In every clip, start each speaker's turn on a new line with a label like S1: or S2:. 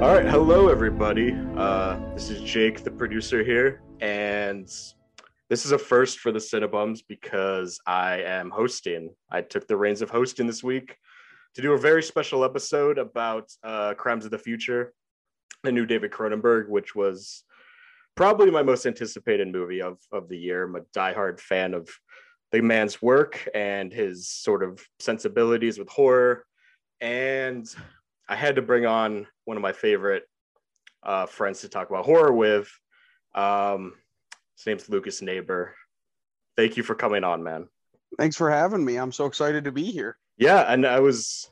S1: All right, hello everybody. Uh, this is Jake, the producer here, and this is a first for the CineBums because I am hosting. I took the reins of hosting this week to do a very special episode about uh, Crimes of the Future, the new David Cronenberg, which was probably my most anticipated movie of of the year. I'm a diehard fan of the man's work and his sort of sensibilities with horror, and I had to bring on one of my favorite uh, friends to talk about horror with. Um, his name's Lucas Naber. Thank you for coming on, man.
S2: Thanks for having me. I'm so excited to be here.
S1: Yeah, and I was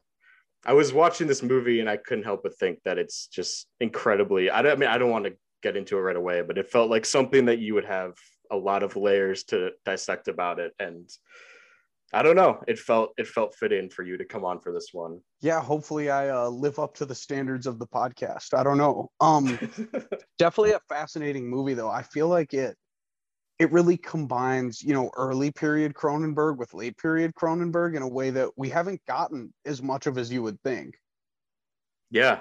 S1: I was watching this movie and I couldn't help but think that it's just incredibly I don't I mean I don't want to get into it right away, but it felt like something that you would have a lot of layers to dissect about it and I don't know. It felt it felt fitting for you to come on for this one.
S2: Yeah, hopefully I uh, live up to the standards of the podcast. I don't know. Um, definitely a fascinating movie though. I feel like it it really combines, you know, early period Cronenberg with late period Cronenberg in a way that we haven't gotten as much of as you would think.
S1: Yeah,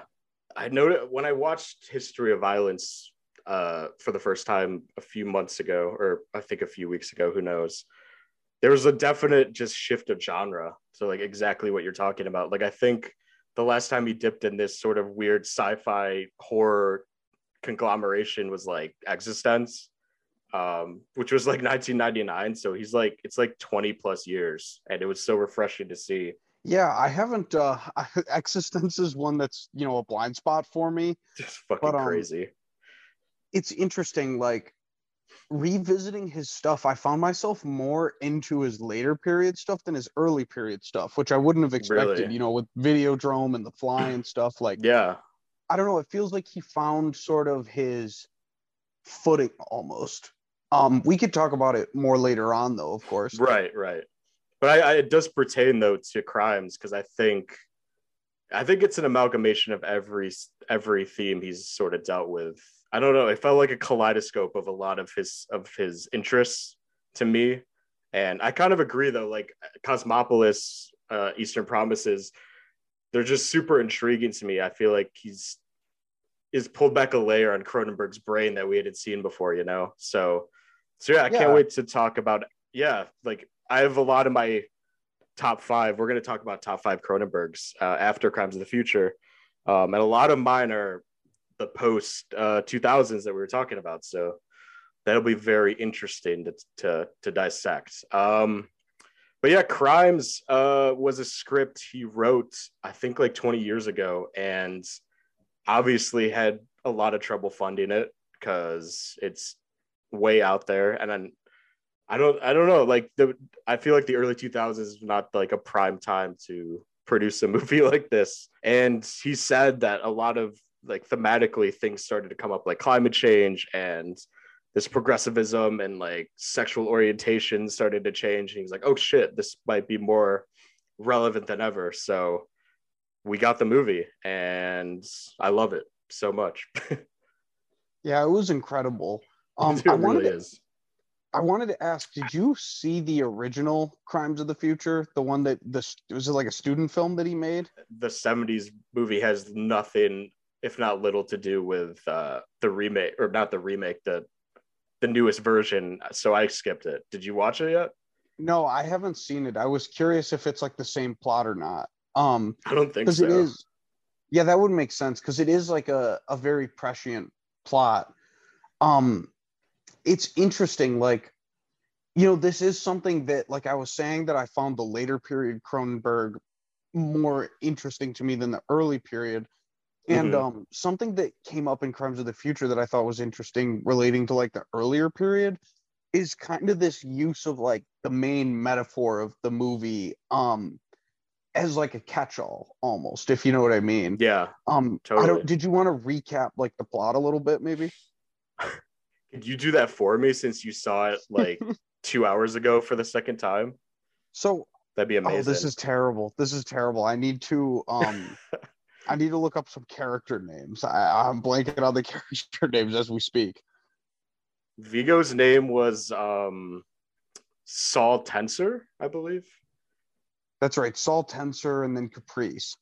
S1: I noted when I watched History of Violence uh, for the first time a few months ago, or I think a few weeks ago. Who knows? There was a definite just shift of genre so like exactly what you're talking about. Like i think the last time he dipped in this sort of weird sci-fi horror conglomeration was like eXistenZ, um, which was like 1999 so he's like it's like 20 plus years and it was so refreshing to see.
S2: Yeah i haven't uh eXistenZ is one that's you know a blind spot for me.
S1: Just fucking but, um, crazy.
S2: it's interesting like revisiting his stuff, I found myself more into his later period stuff than his early period stuff, which I wouldn't have expected, really? you know, with Videodrome and the fly and stuff. Like,
S1: yeah,
S2: I don't know. It feels like he found sort of his footing almost. Um, we could talk about it more later on, though, of course.
S1: Right, right. But I, I it does pertain though to crimes because I think, I think it's an amalgamation of every every theme he's sort of dealt with I don't know. It felt like a kaleidoscope of a lot of his of his interests to me, and I kind of agree though. Like Cosmopolis, uh, Eastern Promises, they're just super intriguing to me. I feel like he's is pulled back a layer on Cronenberg's brain that we hadn't seen before. You know, so so yeah, I yeah. can't wait to talk about. Yeah, like I have a lot of my top five. We're going to talk about top five Cronenbergs uh, after Crimes of the Future, um, and a lot of mine are the post uh, 2000s that we were talking about. So that'll be very interesting to to, to dissect. Um, but yeah, Crimes uh, was a script he wrote, I think, like 20 years ago, and obviously had a lot of trouble funding it because it's way out there. And then I don't, I don't know, like the, I feel like the early 2000s is not like a prime time to produce a movie like this. And he said that a lot of like thematically things started to come up like climate change and this progressivism and like sexual orientation started to change. And he was like oh shit this might be more relevant than ever. So we got the movie and i love it so much.
S2: Yeah it was incredible. Um it I wanted really to, is. I wanted to ask, did you see the original Crimes of the Future? The one that this was it like a student film that he made?
S1: The 70s movie has nothing if not little to do with uh, the remake or not the remake, the the newest version. So I skipped it. Did you watch it yet?
S2: No, I haven't seen it. I was curious if it's like the same plot or not. Um,
S1: I don't think so.
S2: It is. Yeah, that would make sense because it is like a a very prescient plot. Um, it's interesting. Like, you know, this is something that, like I was saying, that I found the later period Cronenberg more interesting to me than the early period and mm-hmm. um, something that came up in Crimes of the Future that I thought was interesting relating to like the earlier period is kind of this use of like the main metaphor of the movie um as like a catch-all almost if you know what i mean.
S1: Yeah.
S2: Um totally. i don't did you want to recap like the plot a little bit maybe?
S1: Could you do that for me since you saw it like two hours ago for the second time?
S2: So
S1: that'd be amazing
S2: oh, this is terrible. This is terrible. I need to um I need to look up some character names. I, I'm blanking on the character names as we speak.
S1: Viggo's name was um, Saul Tenser, I believe.
S2: That's right, Saul Tenser, and then Caprice.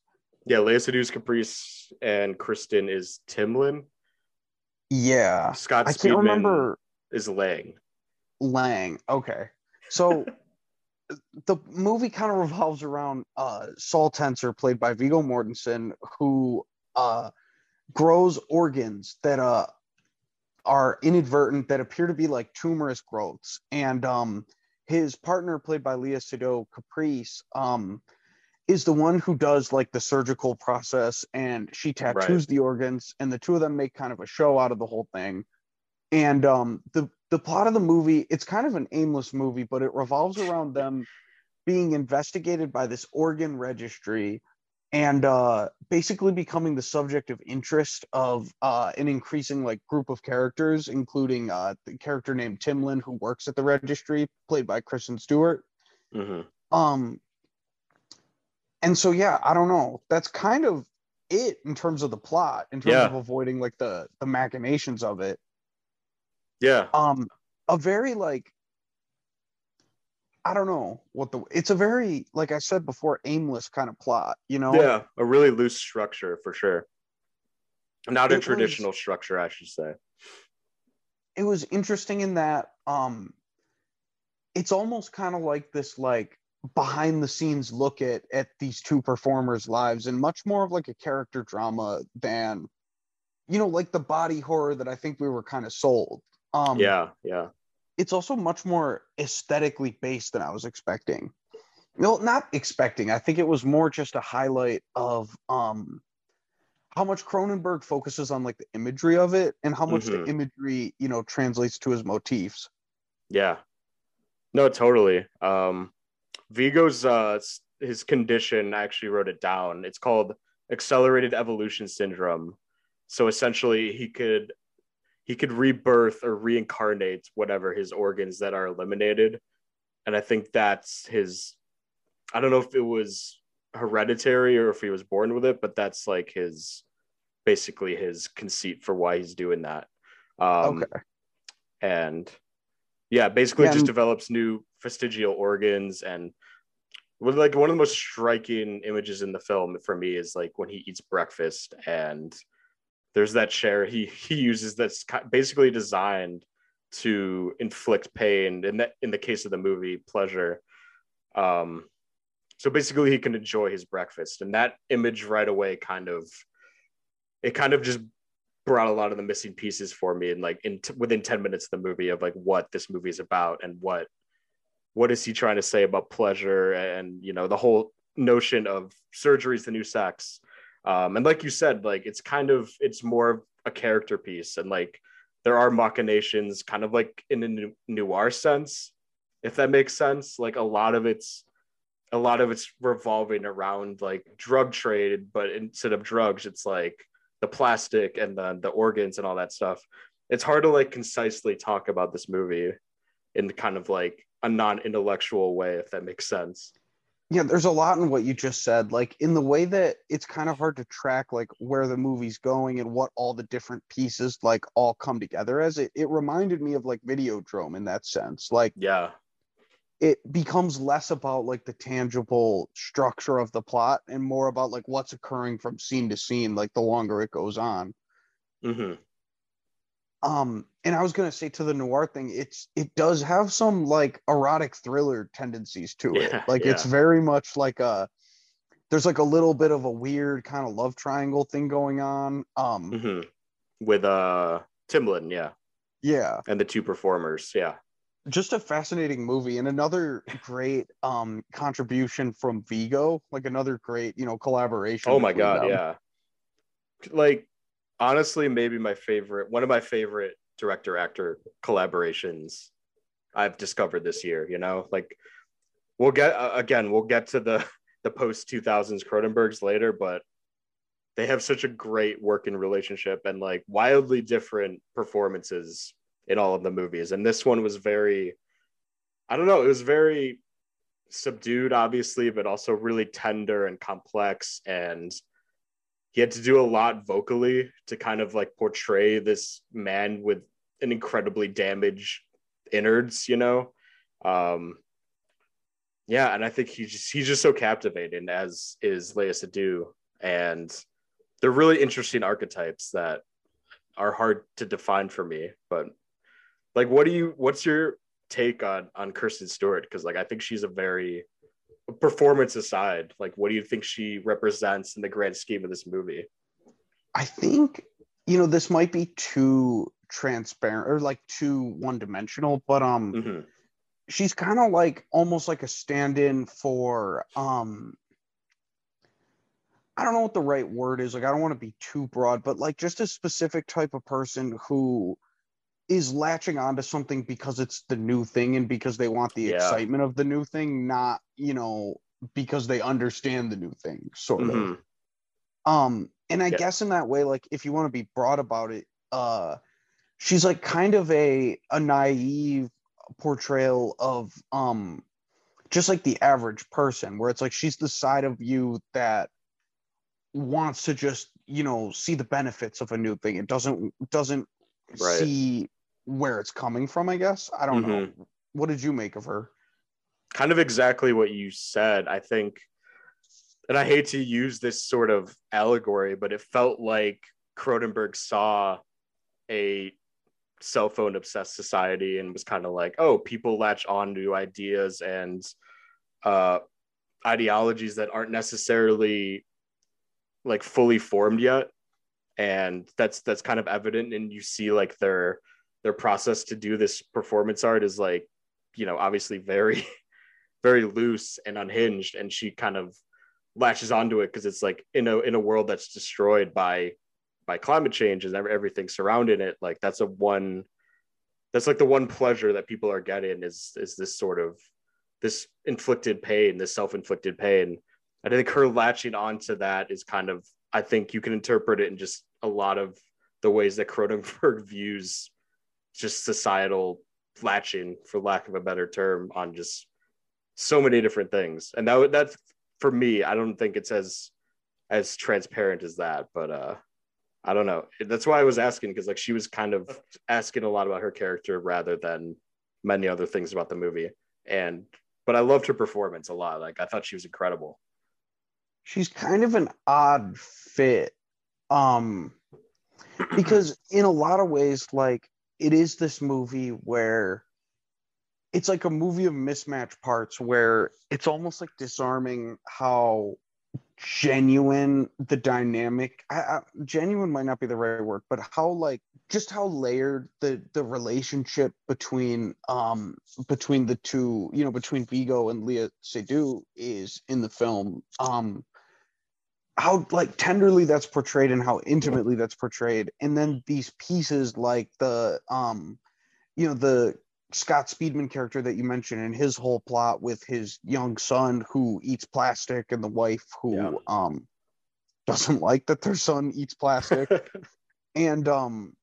S1: Yeah, Léa Seydoux's Caprice and Kristen is Timlin.
S2: Yeah.
S1: Scott
S2: I
S1: Speedman
S2: can't remember
S1: is Lang.
S2: Lang. Okay. So the movie kind of revolves around uh, Saul Tenser, played by Viggo Mortensen, who uh, grows organs that uh, are inadvertent, that appear to be like tumorous growths. And um, his partner, played by Léa Seydoux, Caprice, um, is the one who does like the surgical process and she tattoos
S1: Right.
S2: the organs and the two of them make kind of a show out of the whole thing and um the the plot of the movie it's kind of an aimless movie but it revolves around them being investigated by this organ registry and uh basically becoming the subject of interest of uh an increasing like group of characters including uh the character named timlin who works at the registry played by kristen stewart
S1: hmm
S2: um, and so yeah, I don't know. That's kind of it in terms of the plot, in terms
S1: Yeah.
S2: of avoiding like the the machinations of it.
S1: Yeah,
S2: Um, a very like I don't know what the it's a very like I said before, aimless kind of plot, you know?
S1: yeah, a really loose structure for sure. Not a
S2: It was-
S1: traditional structure, I should say.
S2: it was interesting in that um it's almost kind of like this like behind the scenes look at at these two performers lives and much more of like a character drama than you know like the body horror that i think we were kind of sold um
S1: yeah, yeah,
S2: it's also much more aesthetically based than i was expecting No, not expecting i think it was more just a highlight of um how much cronenberg focuses on like the imagery of it and how much the
S1: Mhm.
S2: imagery you know translates to his motifs
S1: yeah. No, totally. Um, Viggo's uh, his condition. I actually wrote it down. It's called accelerated evolution syndrome. So essentially, he could he could rebirth or reincarnate whatever his organs that are eliminated, and I think that's his. I don't know if it was hereditary or if he was born with it, but that's like his basically his conceit for why he's doing that. Um,
S2: okay
S1: and yeah, basically
S2: Yeah,
S1: just
S2: and-
S1: develops new vestigial organs and like one of the most striking images in the film for me is like when he eats breakfast and there's that chair he he uses that's basically designed to inflict pain in in the case of the movie pleasure. Um so basically he can enjoy his breakfast and that image right away kind of it kind of just brought a lot of the missing pieces for me and like in t- within 10 minutes of the movie of like what this movie is about and what what is he trying to say about pleasure and you know the whole notion of surgery is the new sex um, and like you said like it's kind of it's more of a character piece. And like there are machinations kind of like in a noir sense if that makes sense. Like a lot of it's a lot of it's revolving around like drug trade but instead of drugs it's like the plastic and the the organs and all that stuff. It's hard to like concisely talk about this movie in kind of like a non-intellectual way if that makes sense
S2: yeah there's a lot in what you just said like in the way that it's kind of hard to track like where the movie's going and what all the different pieces like all come together as it it reminded me of like videodrome in that sense like
S1: yeah.
S2: it becomes less about like the tangible structure of the plot and more about like what's occurring from scene to scene like the longer it goes on.
S1: Hmm
S2: um and i was going to say to the noir thing it's it does have some like erotic thriller tendencies to it.
S1: Yeah,
S2: like it's very much like a there's like a little bit of a weird kind of love triangle thing going on um
S1: hmm with uh timlin yeah.
S2: Yeah.
S1: And the two performers yeah.
S2: Just a fascinating movie and another great um contribution from viggo like another great you know collaboration
S1: oh my god
S2: them.
S1: yeah. Like honestly maybe my favorite one of my favorite director actor collaborations i've discovered this year you know? Like we'll get uh, again we'll get to the the post 2000s cronenbergs later but they have such a great working relationship and like wildly different performances in all of the movies. And this one was very i don't know it was very subdued obviously but also really tender and complex and he had to do a lot vocally to kind of like portray this man with an incredibly damaged innards you know um yeah and i think he's just he's just so captivating as is Léa Seydoux and they're really interesting archetypes that are hard to define for me. But like, what do you? What's your take on on Kristen Stewart? Because like, I think she's a very performance aside, like, what do you think she represents in the grand scheme of this movie?
S2: I think you know this might be too transparent or like too one dimensional, but um. Mm-hmm she's kind of like almost like a stand-in for um I don't know what the right word is. Like, I don't want to be too broad, but like just a specific type of person who is latching onto something because it's the new thing and because they want the yeah. excitement of the new thing, not, you know, because they understand the new thing, sort mm-hmm. of. Um, and I yeah. guess in that way, like if you want to be broad about it, uh she's like kind of a a naive portrayal of um just like the average person where it's like she's the side of you that wants to just you know see the benefits of a new thing it doesn't doesn't right. see where it's coming from i guess i don't mm-hmm. know what did you make of her
S1: kind of exactly what you said i think and i hate to use this sort of allegory but it felt like cronenberg saw a cell phone obsessed society and was kind of like oh people latch on to ideas and uh ideologies that aren't necessarily like fully formed yet. And that's that's kind of evident and you see like their their process to do this performance art is like you know obviously very very loose and unhinged and she kind of latches onto it because it's like in a in a world that's destroyed by by climate change and everything surrounding it like that's a one that's like the one pleasure that people are getting is is this sort of this inflicted pain this self-inflicted pain. And I think her latching onto that is kind of, I think you can interpret it in just a lot of the ways that Cronenberg views just societal latching, for lack of a better term, on just so many different things. And that that's for me, I don't think it's as as transparent as that, but uh I don't know. That's why I was asking because like she was kind of asking a lot about her character rather than many other things about the movie. And but I loved her performance a lot. Like I thought she was incredible
S2: she's kind of an odd fit um because in a lot of ways like it is this movie where it's like a movie of mismatched parts where it's almost like disarming how genuine the dynamic I, I, genuine might not be the right word but how like just how layered the the relationship between um between the two you know between Viggo and Léa Seydoux is in the film. Um how like tenderly that's portrayed and how intimately that's portrayed. And then these pieces like the um you know the Scott Speedman character that you mentioned and his whole plot with his young son who eats plastic and the wife who yeah. um doesn't like that their son eats plastic and um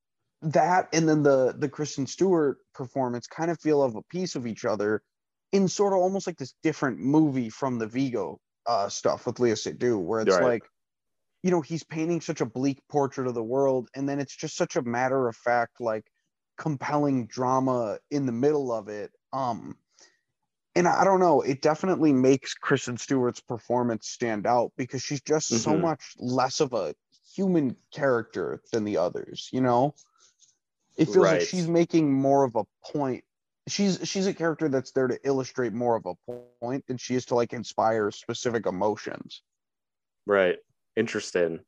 S2: that and then the the Kristen Stewart performance kind of feel of a piece of each other in sort of almost like this different movie from the Viggo uh, stuff with Léa Seydoux, where it's right. like, you know, he's painting such a bleak portrait of the world, and then it's just such a matter of fact, like compelling drama in the middle of it. Um, and I don't know, it definitely makes Kristen Stewart's performance stand out because she's just mm-hmm. so much less of a human character than the others, you know? It feels right. like she's making more of a point she's she's a character that's there to illustrate more of a point than she is to like inspire specific emotions.
S1: Right. Interesting.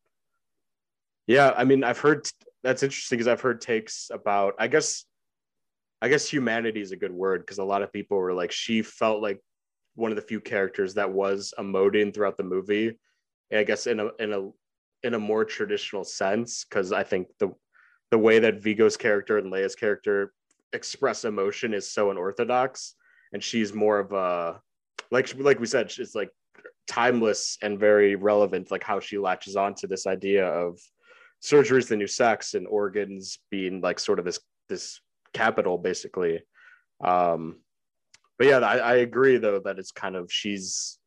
S1: Yeah, I mean, I've heard that's interesting because I've heard takes about I guess I guess humanity is a good word because a lot of people were like she felt like one of the few characters that was emoting throughout the movie. And I guess in a in a in a more traditional sense because I think the the way that Viggo's character and Léa's character express emotion is so unorthodox and she's more of a like like we said it's like timeless and very relevant like how she latches on to this idea of surgery is the new sex and organs being like sort of this this capital basically um but yeah I, I agree though that it's kind of she's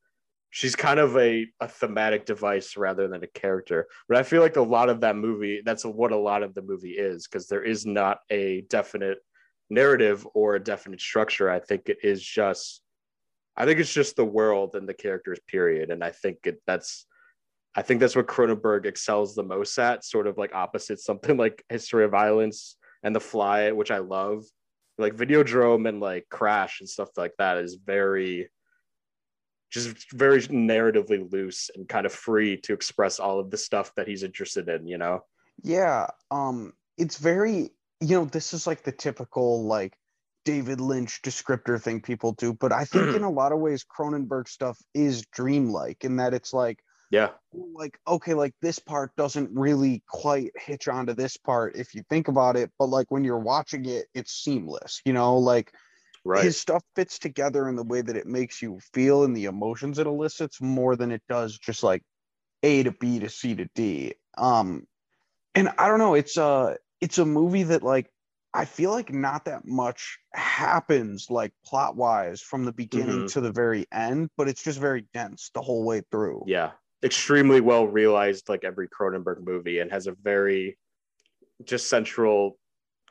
S1: she's kind of a, a thematic device rather than a character but i feel like a lot of that movie that's what a lot of the movie is because there is not a definite narrative or a definite structure. I think it is just, I think it's just the world and the characters, period. And I think it, that's, I think that's what Cronenberg excels the most at, sort of like opposite something like History of Violence and The Fly, which I love. Like Videodrome and like Crash and stuff like that is very just very narratively loose and kind of free to express all of the stuff that he's interested in, you know?
S2: Yeah. Um, it's very, you know, this is like the typical like David Lynch descriptor thing people do, but I think in a lot of ways Cronenberg stuff is dreamlike in that it's like,
S1: yeah,
S2: like okay, like this part doesn't really quite hitch onto this part if you think about it, but like when you're watching it, it's seamless, you know, like
S1: right.
S2: his stuff fits together in the way that it makes you feel and the emotions it elicits more than it does just like A to B to C to D. Um, and I don't know, it's a it's a movie that like I feel like not that much happens like plot wise from the beginning
S1: Mhm.
S2: to the very end, but it's just very dense the whole way through.
S1: yeah extremely well realized like every cronenberg movie and has a very just central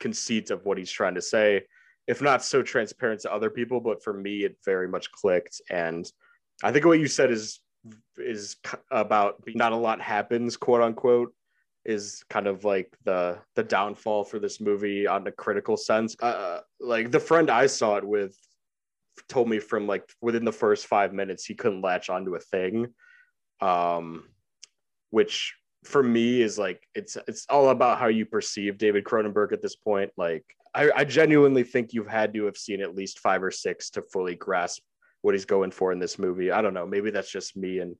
S1: conceit of what he's trying to say if not so transparent to other people but for me it very much clicked. And i think what you said is is about not a lot happens quote unquote is kind of like the the downfall for this movie on a critical sense. Uh like the friend i saw it with told me from like within the first five minutes he couldn't latch onto a thing um, which for me is like it's it's all about how you perceive David Cronenberg at this point. Like I, I genuinely think you've had to have seen at least five or six to fully grasp what he's going for in this movie. I don't know, maybe that's just me and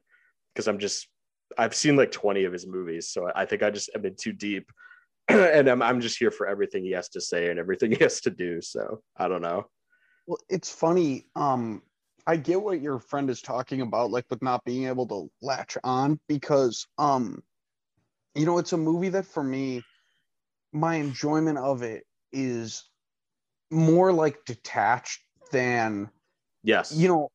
S1: because I'm just I've seen like 20 of his movies, so I think I just have been too deep. and I'm, I'm just here for everything he has to say and everything he has to do. So I don't know.
S2: Well, it's funny. Um, I get what your friend is talking about, like with not being able to latch on, because um, you know, it's a movie that for me, my enjoyment of it is more like detached than
S1: Yes.
S2: you know,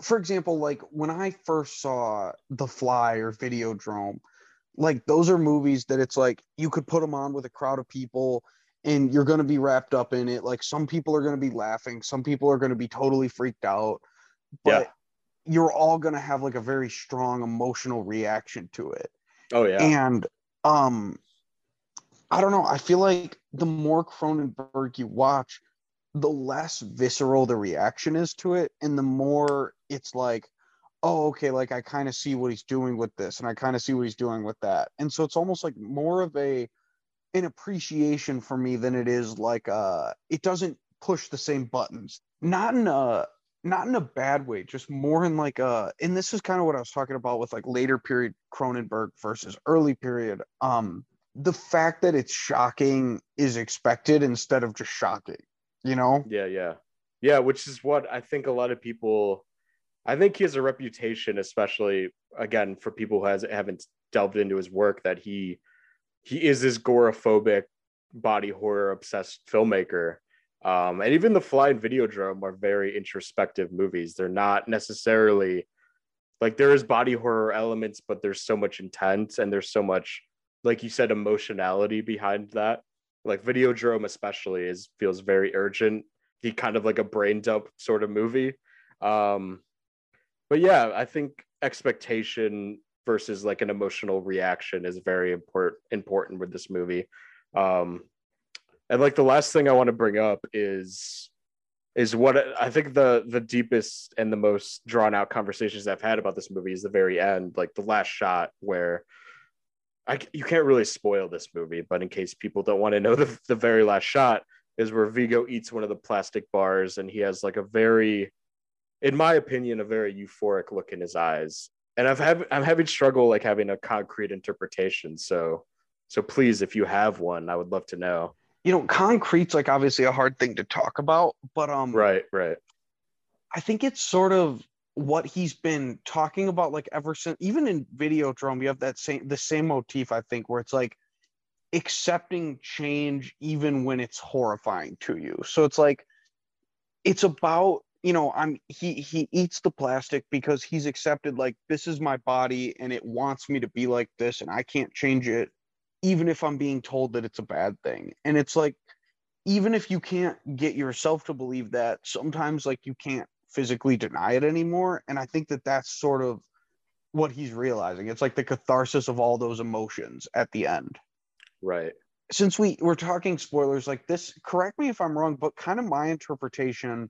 S2: for example, like when I first saw The Fly or Videodrome, like those are movies that it's like you could put them on with a crowd of people and you're going to be wrapped up in it. Like some people are going to be laughing, some people are going to be totally freaked out, but
S1: Yeah.
S2: you're all going to have like a very strong emotional reaction to it
S1: oh yeah.
S2: and um i don't know i feel like the more cronenberg you watch the less visceral the reaction is to it and the more it's like oh okay like i kind of see what he's doing with this and i kind of see what he's doing with that and so it's almost like more of a an appreciation for me than it is like uh it doesn't push the same buttons not in a not in a bad way just more in like uh and this is kind of what i was talking about with like later period cronenberg versus early period um the fact that it's shocking is expected instead of just shocking you know
S1: Yeah, yeah. Yeah, which is what I think a lot of people I think he has a reputation, especially again for people who has haven't delved into his work, that he he is this agoraphobic, body horror obsessed filmmaker. Um, and even the Fly and Videodrome are very introspective movies. They're not necessarily like there is body horror elements, but there's so much intent and there's so much, like you said, emotionality behind that. Like Videodrome, especially, is feels very urgent. He kind of like a brain dump sort of movie. Um, but yeah, I think expectation versus like an emotional reaction is very important important with this movie. Um, and like the last thing I want to bring up is is what I think the the deepest and the most drawn out conversations I've had about this movie is the very end, like the last shot where I you can't really spoil this movie, but in case people don't want to know the the very last shot is where Viggo eats one of the plastic bars and he has like a very in my opinion a very euphoric look in his eyes. And I've have I'm having struggle like having a concrete interpretation. So so please if you have one, I would love to know.
S2: You know concrete's like obviously a hard thing to talk about but um
S1: Right, right.
S2: I think it's sort of what he's been talking about like ever since even in Videodrome you have that same the same motif I think where it's like accepting change even when it's horrifying to you. So it's like it's about you know I'm he he eats the plastic because he's accepted like this is my body and it wants me to be like this and I can't change it even if I'm being told that it's a bad thing. And it's like even if you can't get yourself to believe that sometimes like you can't physically deny it anymore and i think that that's sort of what he's realizing. It's like the catharsis of all those emotions at the end.
S1: Right.
S2: Since we we're talking spoilers like this, correct me if I'm wrong, but kind of my interpretation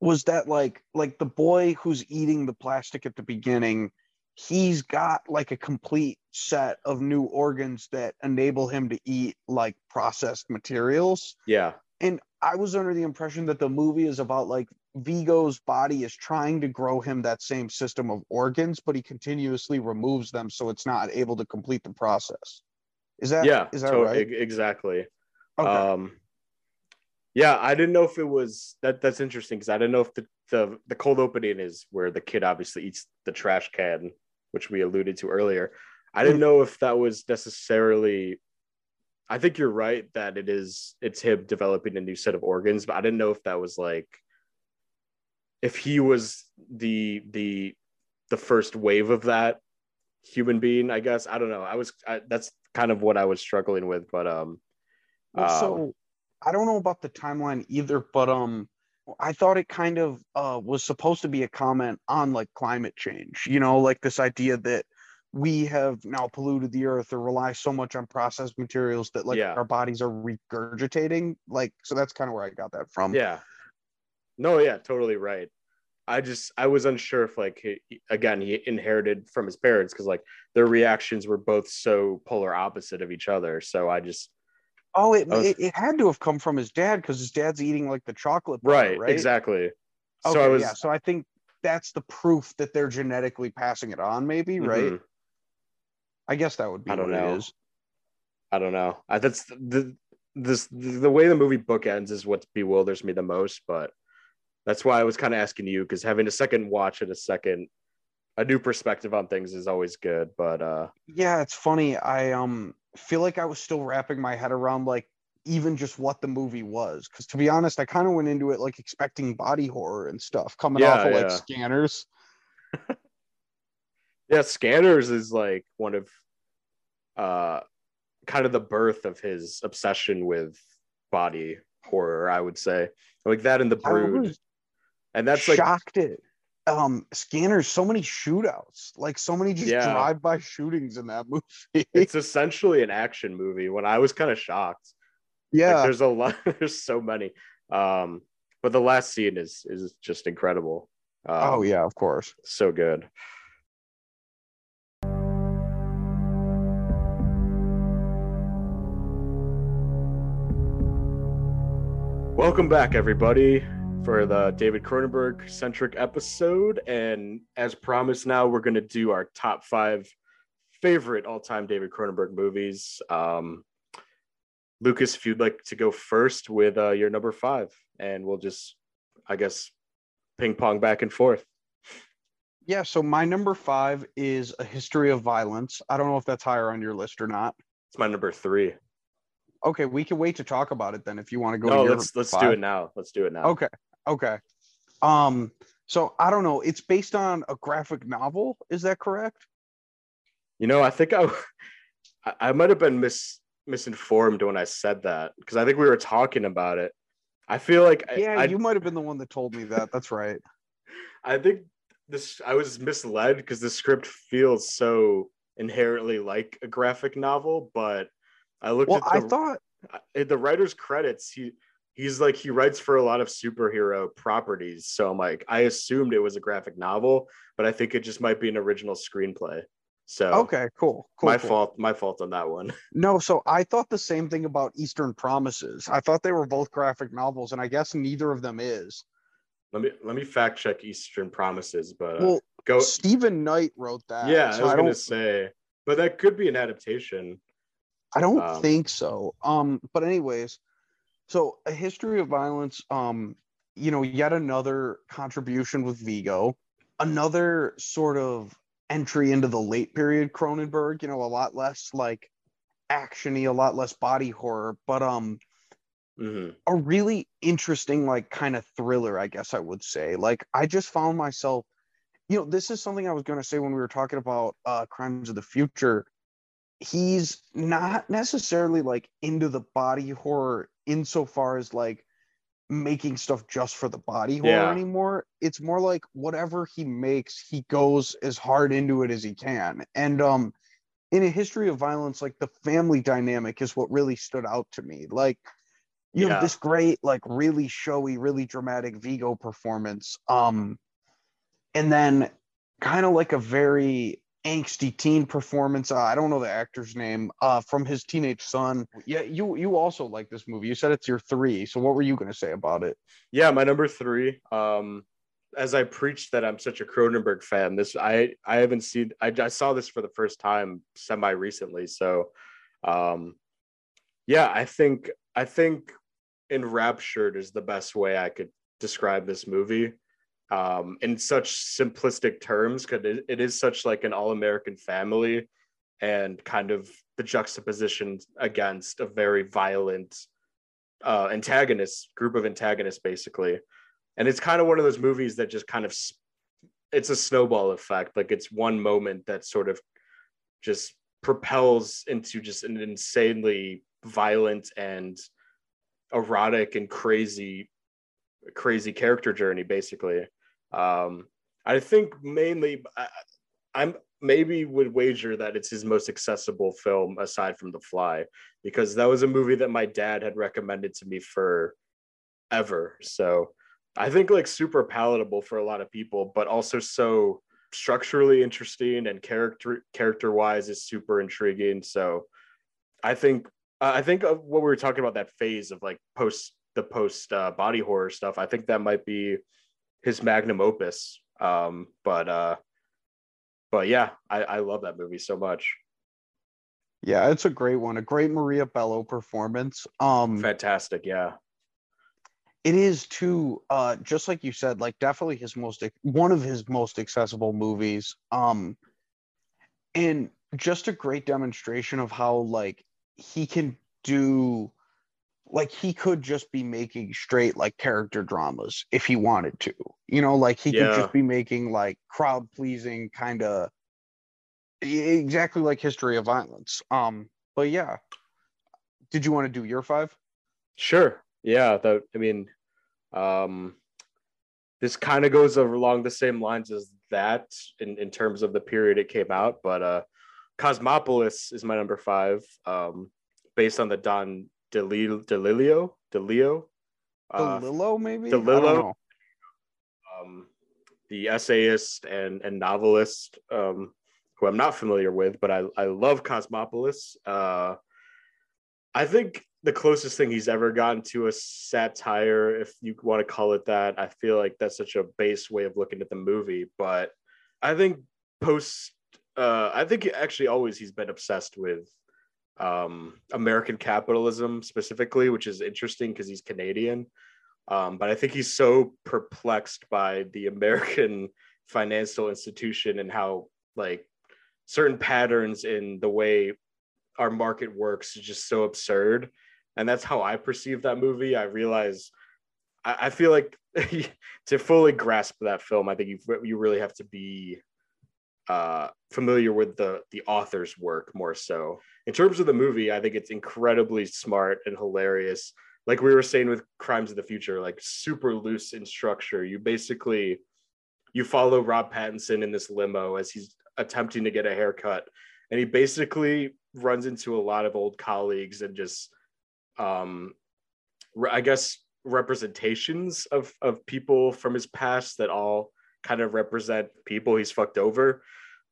S2: was that like like the boy who's eating the plastic at the beginning, he's got like a complete set of new organs that enable him to eat like processed materials.
S1: Yeah.
S2: And I was under the impression that the movie is about like Viggo's body is trying to grow him that same system of organs, but he continuously removes them so it's not able to complete the process. Is that
S1: yeah?
S2: Is that right?
S1: Exactly.
S2: Okay.
S1: Um, yeah, I didn't know if it was that. That's interesting because I didn't know if the, the the cold opening is where the kid obviously eats the trash can, which we alluded to earlier. I didn't know if that was necessarily. I think you're right that it is. It's him developing a new set of organs, but I didn't know if that was like. If he was the the the first wave of that human being, I guess I don't know. I was I, that's kind of what I was struggling with, but um.
S2: Well,
S1: um,
S2: so I don't know about the timeline either, but um, I thought it kind of uh was supposed to be a comment on like climate change. You know, like this idea that we have now polluted the earth or rely so much on processed materials that like
S1: Yeah.
S2: our bodies are regurgitating. Like, so that's kind of where I got that from.
S1: yeah no yeah totally right i just i was unsure if like he, again he inherited from his parents because like their reactions were both so polar opposite of each other so i just
S2: Oh, it,
S1: was-
S2: it, it had to have come from his dad because his dad's eating like the chocolate bar,
S1: right,
S2: right?
S1: exactly
S2: Okay,
S1: so i was
S2: yeah. So I think that's the proof that they're genetically passing it on, maybe, right?
S1: mhm,
S2: I guess that would be
S1: I don't
S2: what
S1: know.
S2: it is.
S1: i don't know I, that's the this the way the movie bookends is what bewilders me the most but that's why i was kind of asking you because having a second watch and a second a new perspective on things is always good but uh
S2: Yeah, it's funny. I um feel like I was still wrapping my head around like even just what the movie was. Because to be honest, I kind of went into it like expecting body horror and stuff coming
S1: Yeah,
S2: off of like scanners.
S1: yeah scanners is like one of uh kind of the birth of his obsession with body horror i would say like that in the brood and that's like
S2: shocked at um scanners. So many shootouts, like so many just
S1: Yeah.
S2: drive-by shootings in that movie.
S1: it's essentially an action movie when i was kind of shocked Like,
S2: yeah,
S1: there's a lot there's so many um but the last scene is is just incredible um,
S2: oh yeah, of course.
S1: so good Welcome back, everybody, for the David Cronenberg centric episode. And as promised, now we're going to do our top five favorite all time David Cronenberg movies. Um, Lucas, if you'd like to go first with uh, your number five, and we'll just, I guess, ping pong back and forth.
S2: Yeah, so my number five is A History of Violence. I don't know if that's higher on your list or not.
S1: It's my number three.
S2: Okay, we can wait to talk about it then if you want to go.
S1: no, let's let's
S2: five.
S1: do it now. Let's do it now.
S2: Okay. Okay. Um, so I don't know. It's based on a graphic novel. Is that correct?
S1: You know, I think I I, might have been mis misinformed when I said that because I think we were talking about it. I feel like
S2: Yeah,
S1: I,
S2: you might have been the one that told me that. That's right.
S1: I think this I was misled because the script feels so inherently like a graphic novel, but I looked
S2: Well,
S1: at
S2: I thought
S1: the writer's credits. He he's like he writes for a lot of superhero properties, so I'm like I assumed it was a graphic novel, but I think it just might be an original screenplay. So
S2: okay, cool. Cool.
S1: my
S2: cool.
S1: fault, my fault on that one.
S2: No, so I thought the same thing about Eastern Promises. I thought they were both graphic novels, and I guess neither of them is.
S1: Let me let me fact check Eastern Promises, but uh,
S2: Well,
S1: go.
S2: Steven Knight wrote that.
S1: Yeah,
S2: so
S1: I was
S2: I
S1: gonna say, but that could be an adaptation.
S2: I don't
S1: Um,
S2: think so. Um, but anyways, so a history of violence. Um, you know, yet another contribution with Viggo, another sort of entry into the late period Cronenberg. You know, a lot less like actiony, a lot less body horror, but um,
S1: hmm
S2: a really interesting like kind of thriller, I guess I would say. Like I just found myself, you know, this is something I was going to say when we were talking about uh, Crimes of the Future he's not necessarily like into the body horror insofar as like making stuff just for the body horror
S1: Yeah.
S2: anymore. It's more like whatever he makes, he goes as hard into it as he can. And um in a history of violence, like the family dynamic is what really stood out to me. Like you
S1: Yeah.
S2: have this great, like really showy, really dramatic Viggo performance. Um and then kind of like a very angsty teen performance. Uh, I don't know the actor's name. Uh, from his teenage son. Yeah, you you also like this movie. You said it's your three. So what were you going to say about it?
S1: Yeah, my number three. Um, as I preached that I'm such a Cronenberg fan, this I I haven't seen. I, I saw this for the first time semi recently. So, um, yeah, I think I think enraptured is the best way I could describe this movie. Um, in such simplistic terms, because it, it is such like an all American family, and kind of the juxtaposition against a very violent uh, antagonist group of antagonists basically. And it's kind of one of those movies that just kind of it's a snowball effect. Like it's one moment that sort of just propels into just an insanely violent and erotic and crazy crazy character journey basically um i think mainly I, i'm maybe would wager that it's his most accessible film aside from the fly because that was a movie that my dad had recommended to me for ever so i think like super palatable for a lot of people but also so structurally interesting and character character wise is super intriguing. So i think i think of what we were talking about that phase of like post the post uh, body horror stuff i think that might be his magnum opus um but uh but yeah i i love that movie so much
S2: Yeah, it's a great one. A great Maria Bello performance. Um,
S1: fantastic yeah
S2: it is too. Uh, just like you said, like definitely his most one of his most accessible movies. Um, and just a great demonstration of how like he can do like he could just be making straight like character dramas if he wanted to you know like he could just be making like crowd pleasing kind of exactly like history of violence um but yeah did you want to do your five
S1: Sure. Yeah. That I mean, um, this kind of goes along the same lines as that in, in terms of the period it came out, but uh, Cosmopolis is my number five, um, based on the Don DeLillo, DeLillo, DeLeo, uh,
S2: DeLillo maybe
S1: DeLillo? Um, the essayist and, and novelist, um, who I'm not familiar with, but I, I love Cosmopolis. Uh, I think the closest thing he's ever gotten to a satire, if you want to call it that. I feel like that's such a base way of looking at the movie, but I think post, uh, I think actually always he's been obsessed with um, American capitalism specifically, which is interesting because he's Canadian. Um, but I think he's so perplexed by the American financial institution and how like certain patterns in the way our market works is just so absurd. And that's how I perceive that movie. I realize I, I feel like to fully grasp that film, I think you you really have to be uh, familiar with the the author's work more so. In terms of the movie, I think it's incredibly smart and hilarious. Like we were saying with Crimes of the Future, like super loose in structure. You basically you follow Rob Pattinson in this limo as he's attempting to get a haircut, and he basically runs into a lot of old colleagues and just, um, I guess representations of of people from his past that all kind of represent people he's fucked over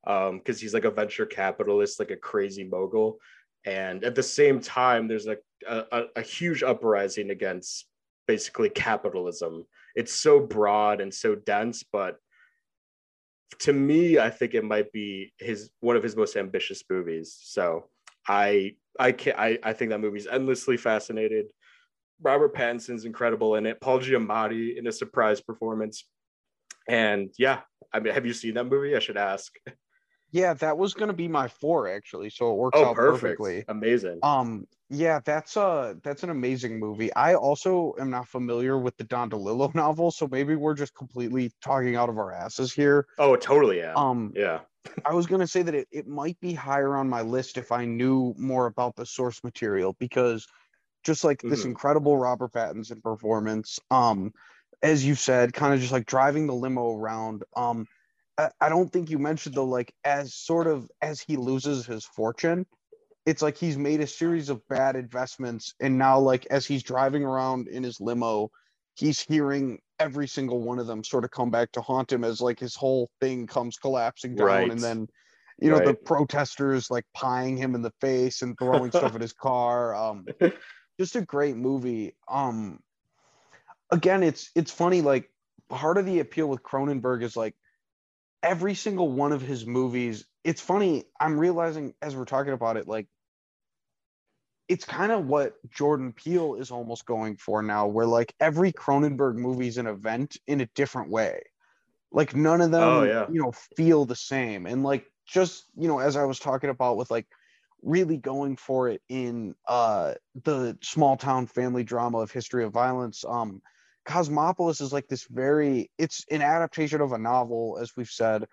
S1: um because he's like a venture capitalist like a crazy mogul. And at the same time there's like a, a, a huge uprising against basically capitalism. It's so broad and so dense but to me i think it might be his one of his most ambitious movies. So i i can i, I think that movie's endlessly fascinated. Robert pattinson's incredible in it. Paul giamatti in a surprise performance. And yeah i mean have you seen that movie? I should ask
S2: yeah that was going to be my four actually so it works
S1: oh
S2: out
S1: perfect
S2: perfectly
S1: amazing
S2: Um, yeah, that's a that's an amazing movie. I also am not familiar with the Don DeLillo novel, so maybe we're just completely talking out of our asses here.
S1: oh totally yeah
S2: Um,
S1: yeah
S2: I was gonna say that it, it might be higher on my list if I knew more about the source material because just like this
S1: Mhm.
S2: incredible Robert Pattinson performance. Um, as you said, kind of just like driving the limo around. Um, I, I don't think you mentioned though, like as sort of as he loses his fortune, it's like he's made a series of bad investments, and now like as he's driving around in his limo, he's hearing every single one of them sort of come back to haunt him as like his whole thing comes collapsing down,
S1: Right.
S2: and then you know the protesters like pieing him in the face and throwing stuff at his car. Um, just a great movie. Um, again, it's it's funny. Like part of the appeal with Cronenberg is like every single one of his movies. It's funny. I'm realizing as we're talking about it, like it's kind of what Jordan Peele is almost going for now, where like every Cronenberg movie is an event in a different way. Like none of them,
S1: Oh, yeah.
S2: you know, feel the same. And like just, you know, as I was talking about with like really going for it in uh the small town family drama of history of violence, um Cosmopolis is like this very it's an adaptation of a novel, as we've said.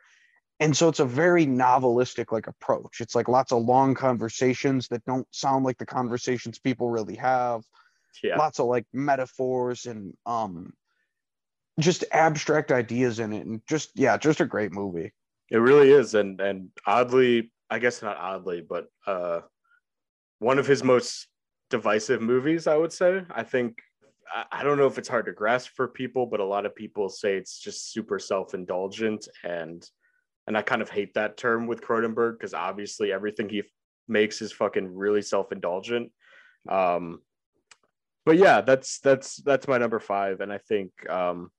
S2: And so it's a very novelistic like approach. It's like lots of long conversations that don't sound like the conversations people really have.
S1: yeah.
S2: Lots of like metaphors and um just abstract ideas in it and just yeah, just a great movie.
S1: It really is, and and oddly, I guess not oddly, but uh, one of his most divisive movies. I would say. I think I, don't know if it's hard to grasp for people, but a lot of people say it's just super self indulgent, and and I kind of hate that term with Cronenberg because obviously everything he f- makes is fucking really self indulgent. Um, but yeah, that's that's that's my number five, and I think um,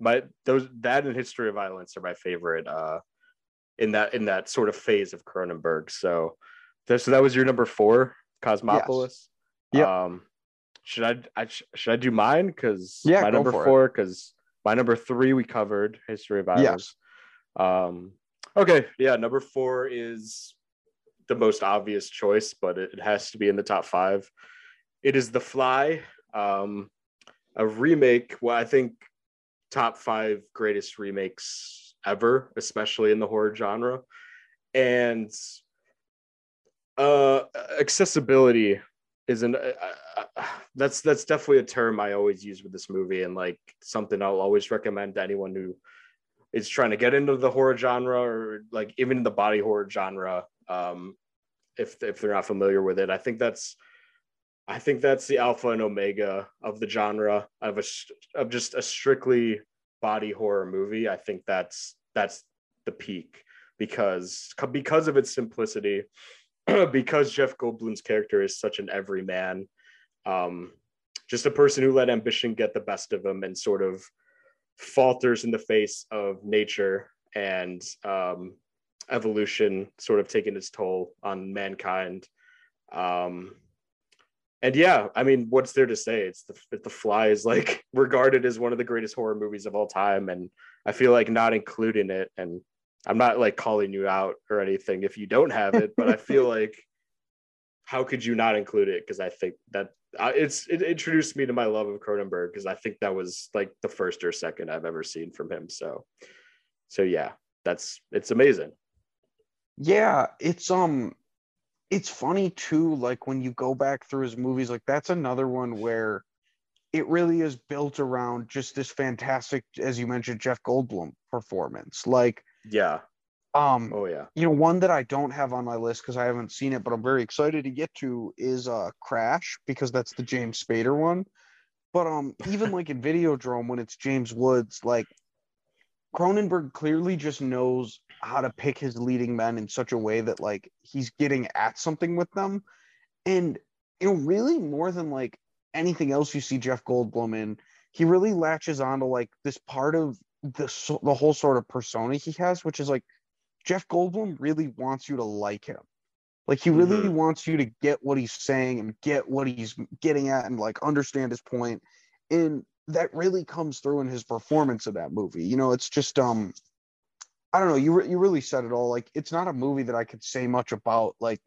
S1: my those that and History of Violence are my favorite. Uh, in that in that sort of phase of Cronenberg. So, so that was your number four, Cosmopolis.
S2: Yep.
S1: Um, should I, I should I do mine? Because
S2: Yeah,
S1: my number four. Because my number three we covered History of Violence. Um, okay, yeah, number four is the most obvious choice, but it, it has to be in the top five. It is The Fly, um, a remake. Well, I think top five greatest remakes ever, especially in the horror genre. And uh, accessibility isn't uh, uh, that's that's definitely a term I always use with this movie, and like something I'll always recommend to anyone who is trying to get into the horror genre or like even the body horror genre. Um, if if they're not familiar with it, I think that's I think that's the alpha and omega of the genre of a of just a strictly body horror movie. I think that's that's the peak because because of its simplicity, because Jeff Goldblum's character is such an everyman, um, just a person who let ambition get the best of him and sort of falters in the face of nature and um, evolution, sort of taking its toll on mankind. Um, and yeah, I mean, what's there to say? It's the the Fly is like regarded as one of the greatest horror movies of all time, and I feel like not including it, and I'm not like calling you out or anything if you don't have it, but I feel like how could you not include it? Because I think that uh, it's it introduced me to my love of Cronenberg because I think that was like the first or second I've ever seen from him. So, so yeah, that's it's amazing.
S2: Yeah, it's um it's funny too like when you go back through his movies like that's another one where it really is built around just this fantastic as you mentioned Jeff Goldblum performance. Like
S1: Yeah.
S2: um
S1: Oh yeah.
S2: you know one that I don't have on my list cuz I haven't seen it but I'm very excited to get to is uh Crash because that's the James Spader one. But um even like in Videodrome when it's James Woods like Cronenberg clearly just knows how to pick his leading men in such a way that like he's getting at something with them. And you know, really more than like anything else you see Jeff Goldblum in, he really latches onto like this part of the the whole sort of persona he has, which is like Jeff Goldblum really wants you to like him. Like he really
S1: Mhm.
S2: wants you to get what he's saying and get what he's getting at and like understand his point. And that really comes through in his performance of that movie. You know, it's just um I don't know, you re- you really said it all. Like it's not a movie that I could say much about. Like